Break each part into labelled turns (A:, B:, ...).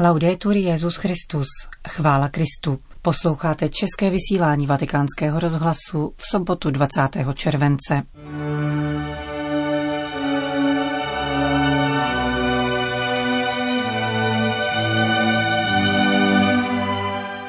A: Laudetur Jezus Christus, chvála Kristu. Posloucháte české vysílání Vatikánského rozhlasu v sobotu 20. července.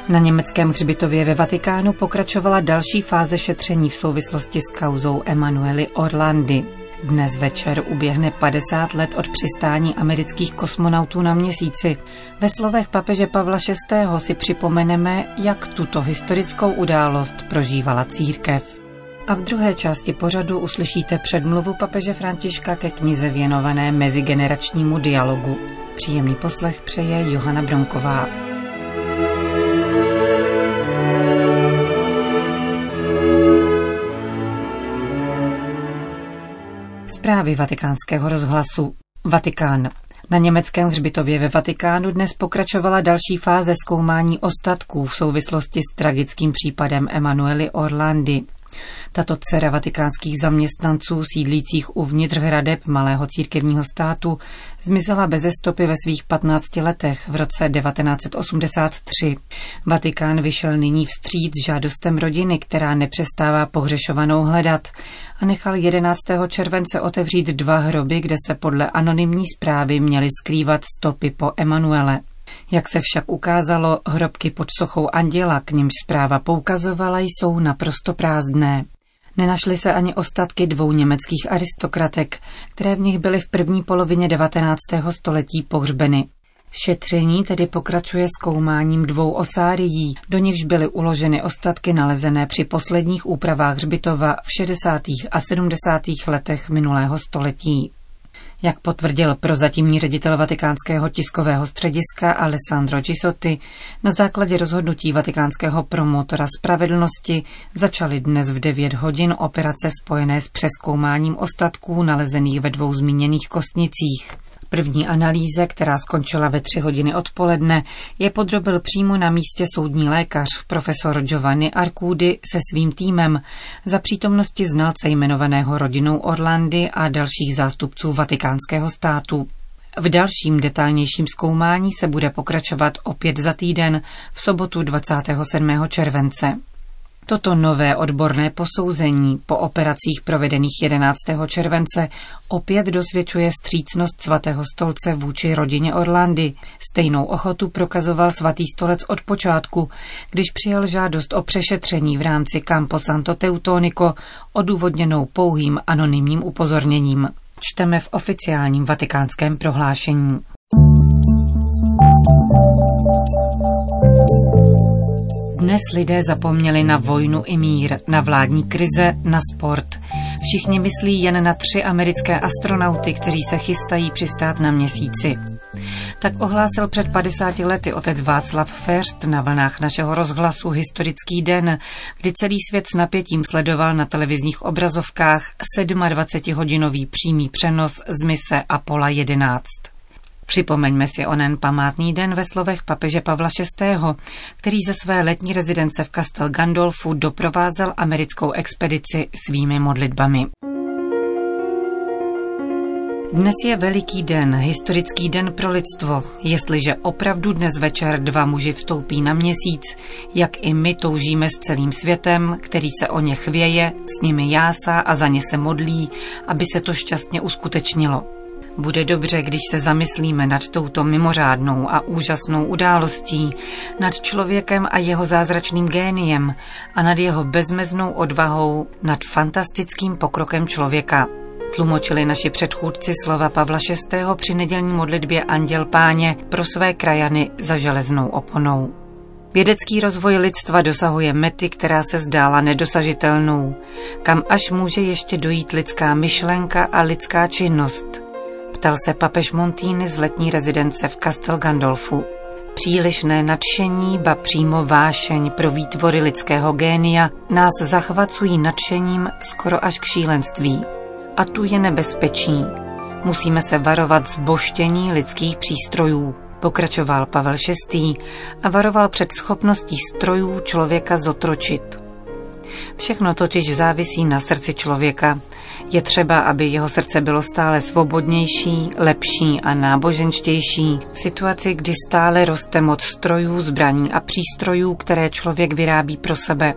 A: Na německém hřbitově ve Vatikánu pokračovala další fáze šetření v souvislosti s kauzou Emanuely Orlandy. Dnes večer uběhne 50 let od přistání amerických kosmonautů na měsíci. Ve slovech papeže Pavla VI. si připomeneme, jak tuto historickou událost prožívala církev. A v druhé části pořadu uslyšíte předmluvu papeže Františka ke knize věnované mezigeneračnímu dialogu. Příjemný poslech přeje Johana Bronková. Zprávy vatikánského rozhlasu. Vatikán. Na německém hřbitově ve Vatikánu dnes pokračovala další fáze zkoumání ostatků v souvislosti s tragickým případem Emanuely Orlandy. Tato dcera vatikánských zaměstnanců sídlících uvnitř hradeb malého církevního státu zmizela bez stopy ve svých 15 letech v roce 1983. Vatikán vyšel nyní vstříc žádostem rodiny, která nepřestává pohřešovanou hledat a nechal 11. července otevřít dva hroby, kde se podle anonymní zprávy měly skrývat stopy po Emanuele. Jak se však ukázalo, hrobky pod sochou anděla, k nímž zpráva poukazovala, jsou naprosto prázdné. Nenašly se ani ostatky dvou německých aristokratek, které v nich byly v první polovině 19. století pohřbeny. Šetření tedy pokračuje zkoumáním dvou osárií, do nichž byly uloženy ostatky nalezené při posledních úpravách hřbitova v 60. a 70. letech minulého století. Jak potvrdil prozatímní ředitel vatikánského tiskového střediska Alessandro Gisotti, na základě rozhodnutí vatikánského promotora spravedlnosti začaly dnes v 9 hodin operace spojené s přeskoumáním ostatků nalezených ve dvou zmíněných kostnicích. První analýze, která skončila ve tři hodiny odpoledne, je podrobil přímo na místě soudní lékař, profesor Giovanni Arcudi se svým týmem, za přítomnosti znalce jmenovaného rodinou Orlandy a dalších zástupců vatikánského státu. V dalším detailnějším zkoumání se bude pokračovat opět za týden v sobotu 27. července. Toto nové odborné posouzení po operacích provedených 11. července opět dosvědčuje střícnost svatého stolce vůči rodině Orlandy. Stejnou ochotu prokazoval svatý stolec od počátku, když přijal žádost o přešetření v rámci Campo Santo Teutonico odůvodněnou pouhým anonymním upozorněním. Čteme v oficiálním vatikánském prohlášení. Dnes lidé zapomněli na vojnu i mír, na vládní krize, na sport. Všichni myslí jen na tři americké astronauty, kteří se chystají přistát na měsíci. Tak ohlásil před 50 lety otec Václav Ferst na vlnách našeho rozhlasu Historický den, kdy celý svět s napětím sledoval na televizních obrazovkách 27-hodinový přímý přenos z mise Apollo 11. Připomeňme si onen památný den ve slovech papeže Pavla VI., který ze své letní rezidence v Castel Gandolfu doprovázel americkou expedici svými modlitbami. Dnes je veliký den, historický den pro lidstvo. Jestliže opravdu dnes večer dva muži vstoupí na měsíc, jak i my toužíme s celým světem, který se o ně chvěje, s nimi jásá a za ně se modlí, aby se to šťastně uskutečnilo. Bude dobře, když se zamyslíme nad touto mimořádnou a úžasnou událostí, nad člověkem a jeho zázračným géniem a nad jeho bezmeznou odvahou, nad fantastickým pokrokem člověka. Tlumočili naši předchůdci slova Pavla VI. při nedělní modlitbě Anděl Páně pro své krajany za železnou oponou. Vědecký rozvoj lidstva dosahuje mety, která se zdála nedosažitelnou, kam až může ještě dojít lidská myšlenka a lidská činnost – ptal se papež Montýny z letní rezidence v Castel Gandolfu. Přílišné nadšení, ba přímo vášeň pro výtvory lidského génia nás zachvacují nadšením skoro až k šílenství. A tu je nebezpečí. Musíme se varovat zboštění lidských přístrojů, pokračoval Pavel VI. a varoval před schopností strojů člověka zotročit. Všechno totiž závisí na srdci člověka. Je třeba, aby jeho srdce bylo stále svobodnější, lepší a náboženštější v situaci, kdy stále roste moc strojů, zbraní a přístrojů, které člověk vyrábí pro sebe.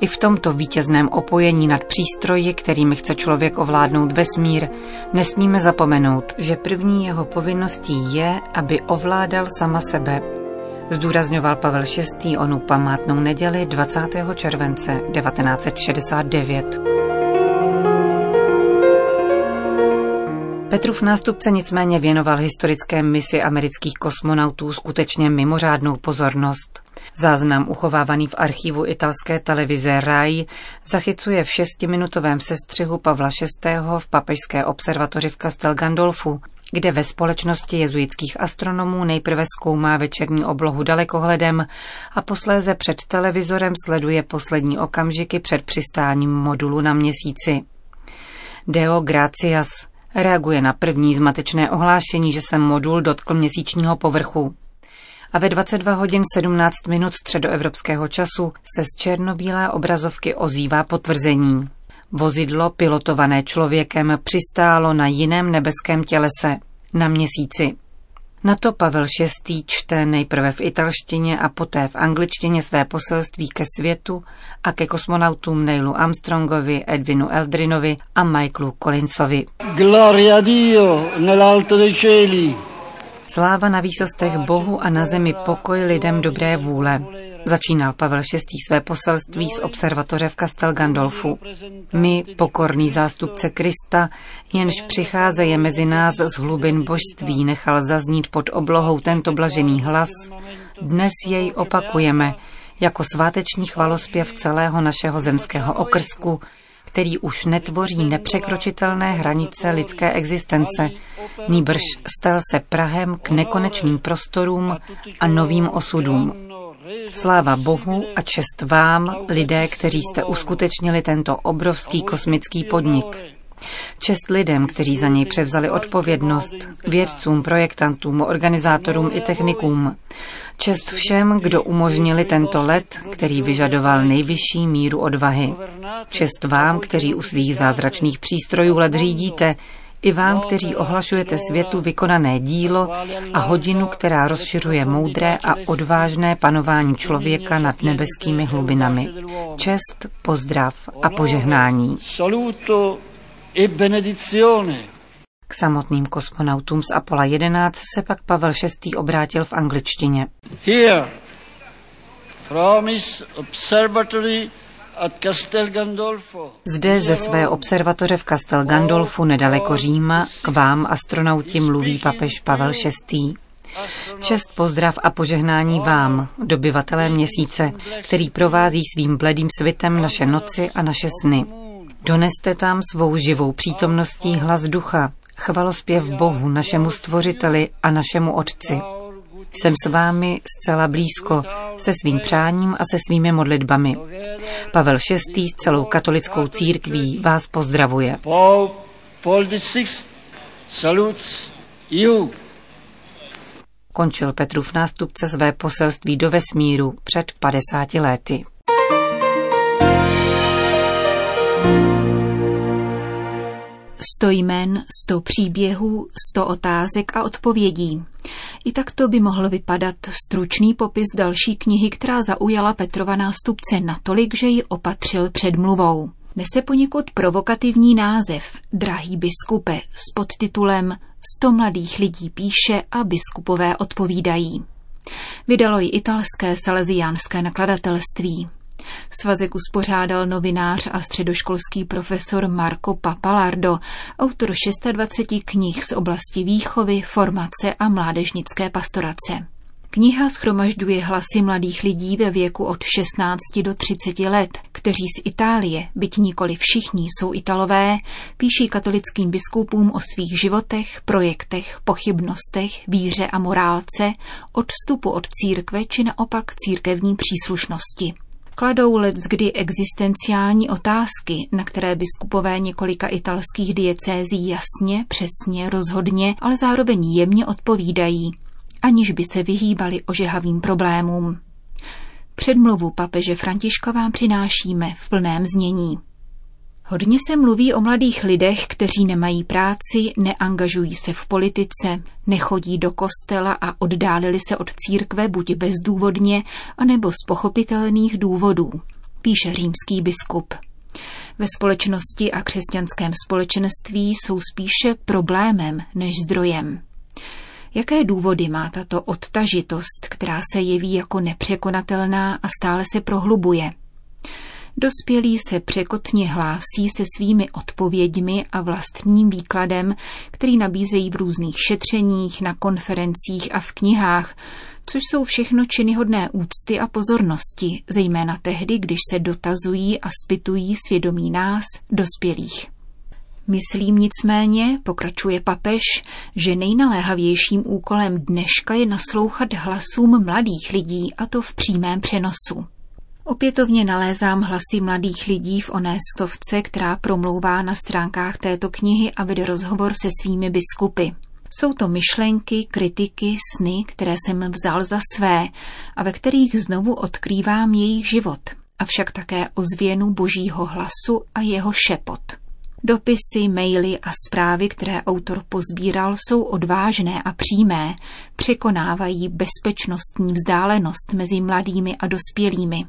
A: I v tomto vítězném opojení nad přístroji, kterými chce člověk ovládnout vesmír, nesmíme zapomenout, že první jeho povinností je, aby ovládal sama sebe. Zdůrazňoval Pavel VI. onu památnou neděli 20. července 1969. Petrův nástupce nicméně věnoval historické misi amerických kosmonautů skutečně mimořádnou pozornost. Záznam uchovávaný v archivu italské televize RAI zachycuje v šestiminutovém sestřihu Pavla VI. v papežské observatoři v Castel Gandolfu, kde ve společnosti jezuitských astronomů nejprve zkoumá večerní oblohu dalekohledem a posléze před televizorem sleduje poslední okamžiky před přistáním modulu na měsíci. Deo Gracias reaguje na první zmatečné ohlášení, že se modul dotkl měsíčního povrchu a ve 22 hodin 17 minut středoevropského času se z černobílé obrazovky ozývá potvrzení. Vozidlo pilotované člověkem přistálo na jiném nebeském tělese, na měsíci. Na to Pavel VI. čte nejprve v italštině a poté v angličtině své poselství ke světu a ke kosmonautům Neilu Armstrongovi, Edwinu Eldrinovi a Michaelu Collinsovi. Gloria Dio nell'alto dei cieli. Sláva na výsostech Bohu a na zemi pokoj lidem dobré vůle. Začínal Pavel VI. své poselství z observatoře v Castel Gandolfu. My, pokorný zástupce Krista, jenž přicházeje mezi nás z hlubin božství, nechal zaznít pod oblohou tento blažený hlas, dnes jej opakujeme jako sváteční chvalospěv celého našeho zemského okrsku, který už netvoří nepřekročitelné hranice lidské existence, nýbrž stal se Prahem k nekonečným prostorům a novým osudům. Sláva Bohu a čest vám, lidé, kteří jste uskutečnili tento obrovský kosmický podnik. Čest lidem, kteří za něj převzali odpovědnost, vědcům, projektantům, organizátorům i technikům. Čest všem, kdo umožnili tento let, který vyžadoval nejvyšší míru odvahy. Čest vám, kteří u svých zázračných přístrojů let řídíte, i vám, kteří ohlašujete světu vykonané dílo a hodinu, která rozšiřuje moudré a odvážné panování člověka nad nebeskými hlubinami. Čest, pozdrav a požehnání. E K samotným kosmonautům z Apola 11 se pak Pavel VI. obrátil v angličtině. Here, from his observatory zde ze své observatoře v Castel Gandolfu nedaleko Říma k vám, astronauti, mluví papež Pavel VI. Čest, pozdrav a požehnání vám, dobyvatelé měsíce, který provází svým bledým svitem naše noci a naše sny. Doneste tam svou živou přítomností hlas ducha, chvalospěv Bohu, našemu stvořiteli a našemu Otci. Jsem s vámi zcela blízko, se svým přáním a se svými modlitbami. Pavel VI. s celou katolickou církví vás pozdravuje. Paul VI. salutes you. Končil Petrův nástupce své poselství do vesmíru před 50 lety.
B: Sto jmen, sto příběhů, sto otázek a odpovědí. I takto by mohl vypadat stručný popis další knihy, která zaujala Petrova nástupce natolik, že ji opatřil předmluvou. Nese poněkud provokativní název Drahý biskupe s podtitulem Sto mladých lidí píše a biskupové odpovídají. Vydalo ji italské salesiánské nakladatelství. Svazek uspořádal novinář a středoškolský profesor Marco Papalardo, autor 26 knih z oblasti výchovy, formace a mládežnické pastorace. Kniha schromažďuje hlasy mladých lidí ve věku od 16 do 30 let, kteří z Itálie, byť nikoli všichni jsou Italové, píší katolickým biskupům o svých životech, projektech, pochybnostech, víře a morálce, odstupu od církve či naopak církevní příslušnosti kladou let kdy existenciální otázky, na které biskupové několika italských diecézí jasně, přesně, rozhodně, ale zároveň jemně odpovídají, aniž by se vyhýbali ožehavým problémům. Předmluvu papeže Františka vám přinášíme v plném znění. Hodně se mluví o mladých lidech, kteří nemají práci, neangažují se v politice, nechodí do kostela a oddálili se od církve buď bezdůvodně, anebo z pochopitelných důvodů, píše římský biskup. Ve společnosti a křesťanském společenství jsou spíše problémem než zdrojem. Jaké důvody má tato odtažitost, která se jeví jako nepřekonatelná a stále se prohlubuje? Dospělí se překotně hlásí se svými odpověďmi a vlastním výkladem, který nabízejí v různých šetřeních, na konferencích a v knihách, což jsou všechno činihodné úcty a pozornosti, zejména tehdy, když se dotazují a spytují svědomí nás, dospělých. Myslím nicméně, pokračuje papež, že nejnaléhavějším úkolem dneška je naslouchat hlasům mladých lidí, a to v přímém přenosu. Opětovně nalézám hlasy mladých lidí v oné stovce, která promlouvá na stránkách této knihy a vede rozhovor se svými biskupy. Jsou to myšlenky, kritiky, sny, které jsem vzal za své a ve kterých znovu odkrývám jejich život, avšak také ozvěnu božího hlasu a jeho šepot. Dopisy, maily a zprávy, které autor pozbíral, jsou odvážné a přímé, překonávají bezpečnostní vzdálenost mezi mladými a dospělými.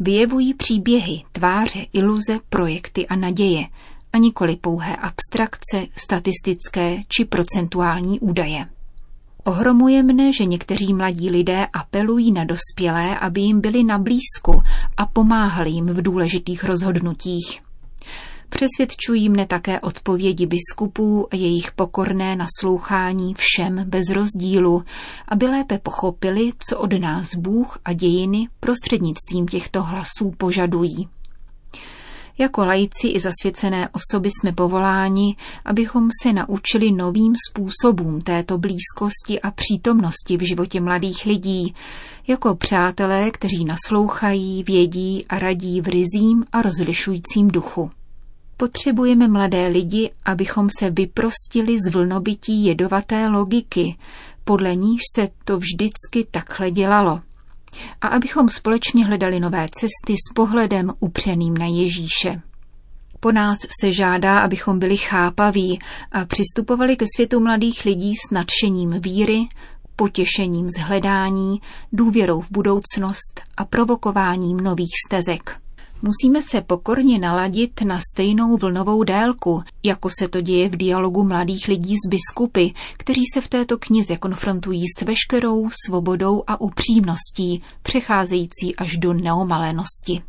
B: Vyjevují příběhy, tváře, iluze, projekty a naděje, a nikoli pouhé abstrakce, statistické či procentuální údaje. Ohromuje mne, že někteří mladí lidé apelují na dospělé, aby jim byli na blízku a pomáhali jim v důležitých rozhodnutích. Přesvědčují mne také odpovědi biskupů a jejich pokorné naslouchání všem bez rozdílu, aby lépe pochopili, co od nás Bůh a dějiny prostřednictvím těchto hlasů požadují. Jako lajci i zasvěcené osoby jsme povoláni, abychom se naučili novým způsobům této blízkosti a přítomnosti v životě mladých lidí, jako přátelé, kteří naslouchají, vědí a radí v rizím a rozlišujícím duchu. Potřebujeme mladé lidi, abychom se vyprostili z vlnobytí jedovaté logiky, podle níž se to vždycky takhle dělalo. A abychom společně hledali nové cesty s pohledem upřeným na Ježíše. Po nás se žádá, abychom byli chápaví a přistupovali ke světu mladých lidí s nadšením víry, potěšením z hledání, důvěrou v budoucnost a provokováním nových stezek. Musíme se pokorně naladit na stejnou vlnovou délku, jako se to děje v dialogu mladých lidí s biskupy, kteří se v této knize konfrontují s veškerou svobodou a upřímností, přecházející až do neomalenosti.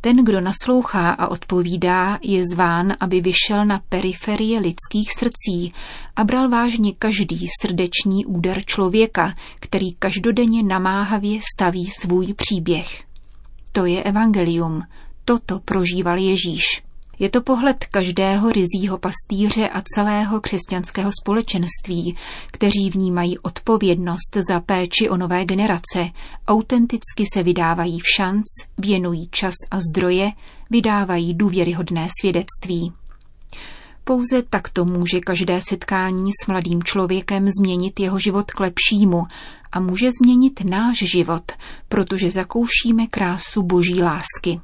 B: Ten, kdo naslouchá a odpovídá, je zván, aby vyšel na periferie lidských srdcí a bral vážně každý srdeční úder člověka, který každodenně namáhavě staví svůj příběh. To je evangelium. Toto prožíval Ježíš. Je to pohled každého rizího pastýře a celého křesťanského společenství, kteří vnímají odpovědnost za péči o nové generace, autenticky se vydávají v šanc, věnují čas a zdroje, vydávají důvěryhodné svědectví. Pouze takto může každé setkání s mladým člověkem změnit jeho život k lepšímu a může změnit náš život, protože zakoušíme krásu boží lásky.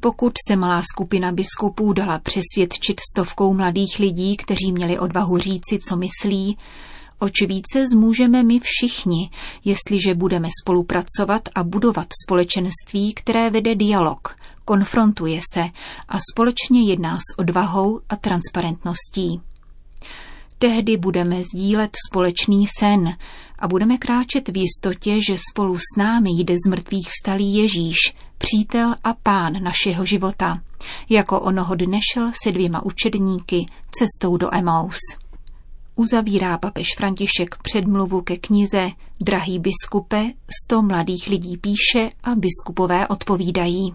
B: Pokud se malá skupina biskupů dala přesvědčit stovkou mladých lidí, kteří měli odvahu říci, co myslí, oč více zmůžeme my všichni, jestliže budeme spolupracovat a budovat společenství, které vede dialog, konfrontuje se a společně jedná s odvahou a transparentností. Tehdy budeme sdílet společný sen a budeme kráčet v jistotě, že spolu s námi jde z mrtvých vstalý Ježíš, přítel a pán našeho života, jako onoho dne šel se dvěma učedníky cestou do Emaus. Uzavírá papež František předmluvu ke knize Drahý biskupe, sto mladých lidí píše a biskupové odpovídají.